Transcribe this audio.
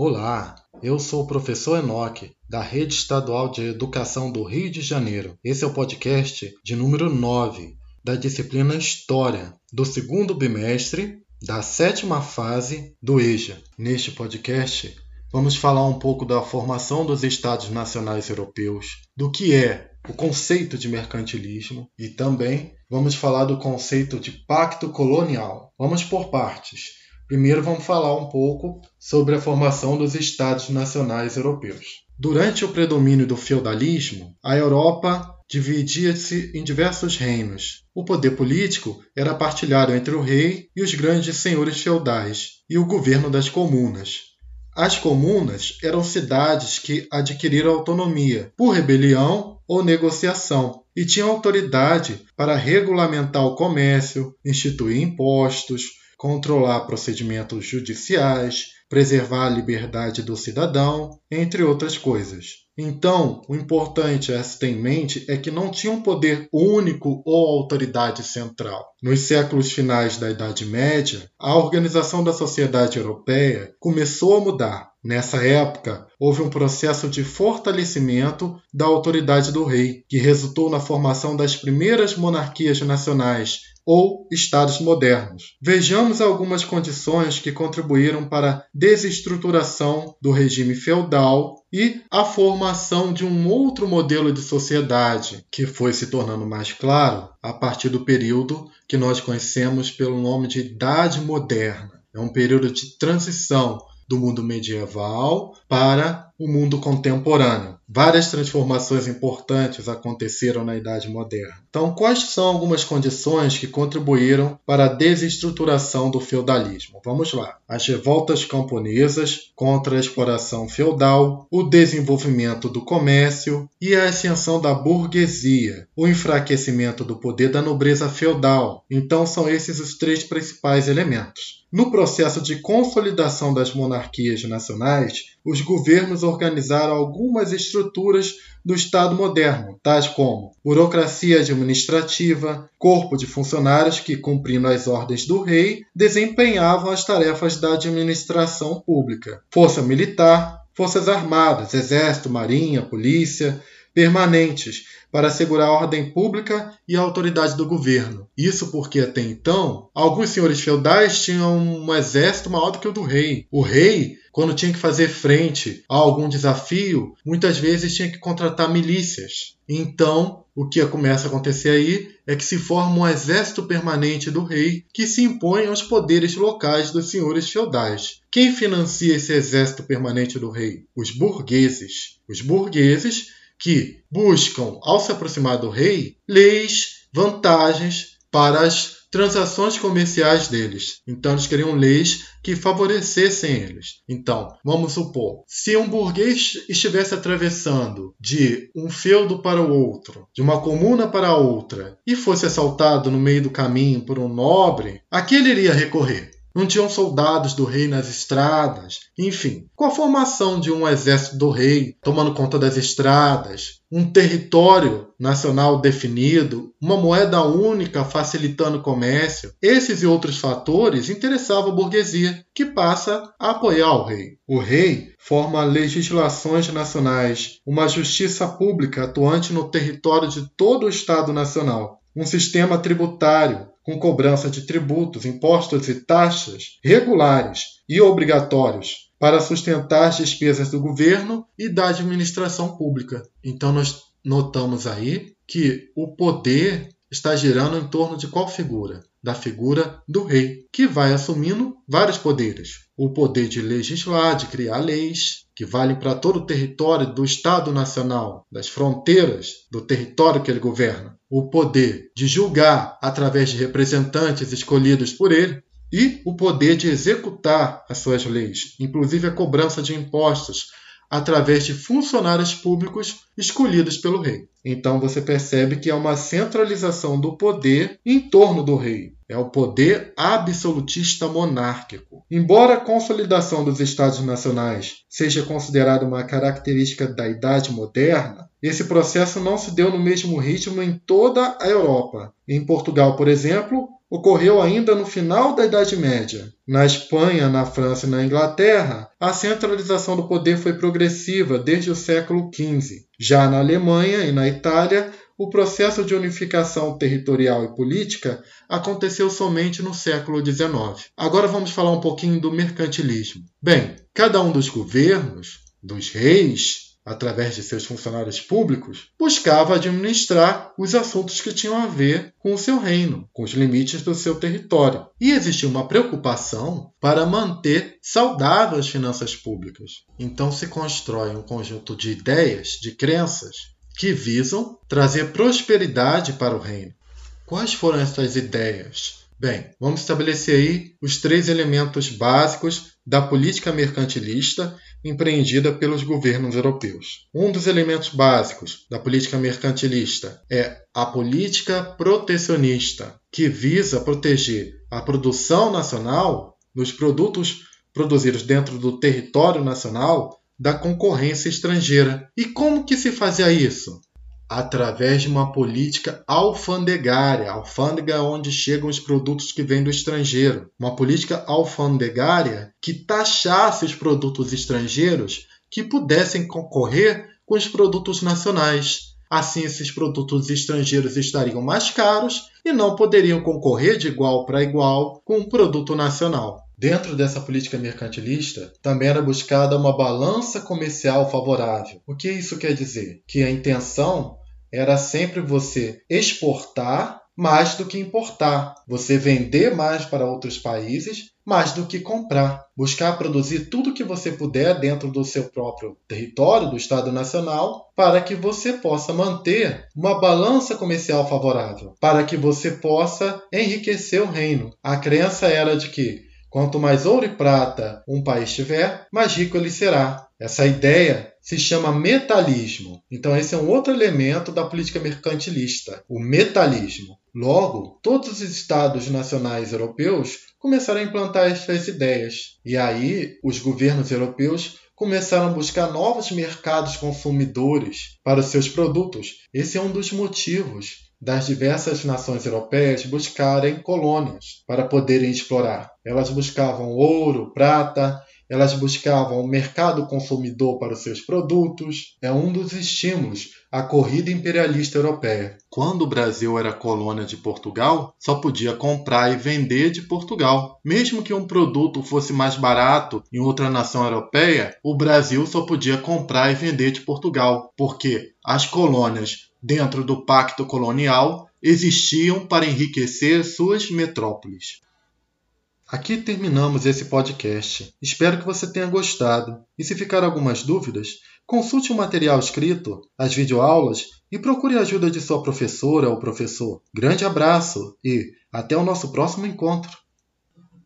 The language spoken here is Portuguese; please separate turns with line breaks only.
Olá, eu sou o professor Enoque, da Rede Estadual de Educação do Rio de Janeiro. Esse é o podcast de número 9 da disciplina História, do segundo bimestre da sétima fase do EJA. Neste podcast, vamos falar um pouco da formação dos Estados Nacionais Europeus, do que é o conceito de mercantilismo e também vamos falar do conceito de pacto colonial. Vamos por partes. Primeiro vamos falar um pouco sobre a formação dos Estados Nacionais Europeus. Durante o predomínio do feudalismo, a Europa dividia-se em diversos reinos. O poder político era partilhado entre o rei e os grandes senhores feudais e o governo das comunas. As comunas eram cidades que adquiriram autonomia por rebelião ou negociação e tinham autoridade para regulamentar o comércio, instituir impostos, controlar procedimentos judiciais, preservar a liberdade do cidadão, entre outras coisas. Então, o importante a se ter em mente é que não tinha um poder único ou autoridade central. Nos séculos finais da Idade Média, a organização da sociedade europeia começou a mudar. Nessa época, houve um processo de fortalecimento da autoridade do rei, que resultou na formação das primeiras monarquias nacionais ou estados modernos. Vejamos algumas condições que contribuíram para a desestruturação do regime feudal e a formação de um outro modelo de sociedade, que foi se tornando mais claro a partir do período que nós conhecemos pelo nome de Idade Moderna. É um período de transição do mundo medieval para o mundo contemporâneo. Várias transformações importantes aconteceram na Idade Moderna. Então, quais são algumas condições que contribuíram para a desestruturação do feudalismo? Vamos lá. As revoltas camponesas contra a exploração feudal, o desenvolvimento do comércio e a ascensão da burguesia, o enfraquecimento do poder da nobreza feudal. Então, são esses os três principais elementos. No processo de consolidação das monarquias nacionais, os governos organizaram algumas estruturas do Estado moderno, tais como burocracia administrativa, corpo de funcionários que, cumprindo as ordens do rei, desempenhavam as tarefas da administração pública, força militar, forças armadas, exército, marinha, polícia, permanentes para assegurar a ordem pública e a autoridade do governo. Isso porque até então, alguns senhores feudais tinham um exército maior do que o do rei. O rei, quando tinha que fazer frente a algum desafio, muitas vezes tinha que contratar milícias. Então, o que começa a acontecer aí é que se forma um exército permanente do rei que se impõe aos poderes locais dos senhores feudais. Quem financia esse exército permanente do rei? Os burgueses. Os burgueses que buscam, ao se aproximar do rei, leis, vantagens para as transações comerciais deles. Então, eles queriam leis que favorecessem eles. Então, vamos supor, se um burguês estivesse atravessando de um feudo para o outro, de uma comuna para outra, e fosse assaltado no meio do caminho por um nobre, a que ele iria recorrer? Não tinham soldados do rei nas estradas. Enfim, com a formação de um exército do rei tomando conta das estradas, um território nacional definido, uma moeda única facilitando o comércio, esses e outros fatores interessavam a burguesia, que passa a apoiar o rei. O rei forma legislações nacionais, uma justiça pública atuante no território de todo o Estado nacional, um sistema tributário com cobrança de tributos, impostos e taxas regulares e obrigatórios para sustentar as despesas do governo e da administração pública. Então, nós notamos aí que o poder está girando em torno de qual figura? Da figura do rei, que vai assumindo vários poderes: o poder de legislar, de criar leis, que valem para todo o território do Estado Nacional, das fronteiras do território que ele governa, o poder de julgar através de representantes escolhidos por ele e o poder de executar as suas leis, inclusive a cobrança de impostos através de funcionários públicos escolhidos pelo rei. Então você percebe que há uma centralização do poder em torno do rei. É o poder absolutista monárquico. Embora a consolidação dos Estados nacionais seja considerada uma característica da Idade Moderna, esse processo não se deu no mesmo ritmo em toda a Europa. Em Portugal, por exemplo, ocorreu ainda no final da Idade Média. Na Espanha, na França e na Inglaterra, a centralização do poder foi progressiva desde o século XV. Já na Alemanha e na Itália, o processo de unificação territorial e política aconteceu somente no século XIX. Agora vamos falar um pouquinho do mercantilismo. Bem, cada um dos governos, dos reis, através de seus funcionários públicos, buscava administrar os assuntos que tinham a ver com o seu reino, com os limites do seu território. E existia uma preocupação para manter saudáveis as finanças públicas. Então se constrói um conjunto de ideias, de crenças, que visam trazer prosperidade para o reino. Quais foram essas ideias? Bem, vamos estabelecer aí os três elementos básicos da política mercantilista empreendida pelos governos europeus. Um dos elementos básicos da política mercantilista é a política protecionista, que visa proteger a produção nacional dos produtos produzidos dentro do território nacional da concorrência estrangeira. E como que se fazia isso? Através de uma política alfandegária, alfândega onde chegam os produtos que vêm do estrangeiro. Uma política alfandegária que taxasse os produtos estrangeiros que pudessem concorrer com os produtos nacionais. Assim, esses produtos estrangeiros estariam mais caros e não poderiam concorrer de igual para igual com o produto nacional. Dentro dessa política mercantilista, também era buscada uma balança comercial favorável. O que isso quer dizer? Que a intenção era sempre você exportar mais do que importar, você vender mais para outros países mais do que comprar, buscar produzir tudo que você puder dentro do seu próprio território, do Estado Nacional, para que você possa manter uma balança comercial favorável, para que você possa enriquecer o reino. A crença era de que Quanto mais ouro e prata um país tiver, mais rico ele será. Essa ideia se chama metalismo. Então, esse é um outro elemento da política mercantilista, o metalismo. Logo, todos os estados nacionais europeus começaram a implantar essas ideias. E aí, os governos europeus começaram a buscar novos mercados consumidores para os seus produtos. Esse é um dos motivos das diversas nações europeias buscarem colônias para poderem explorar. Elas buscavam ouro, prata, elas buscavam o mercado consumidor para os seus produtos. É um dos estímulos à corrida imperialista europeia. Quando o Brasil era colônia de Portugal, só podia comprar e vender de Portugal. Mesmo que um produto fosse mais barato em outra nação europeia, o Brasil só podia comprar e vender de Portugal, porque as colônias dentro do pacto colonial, existiam para enriquecer suas metrópoles. Aqui terminamos esse podcast. Espero que você tenha gostado. E se ficar algumas dúvidas, consulte o material escrito, as videoaulas e procure a ajuda de sua professora ou professor. Grande abraço e até o nosso próximo encontro!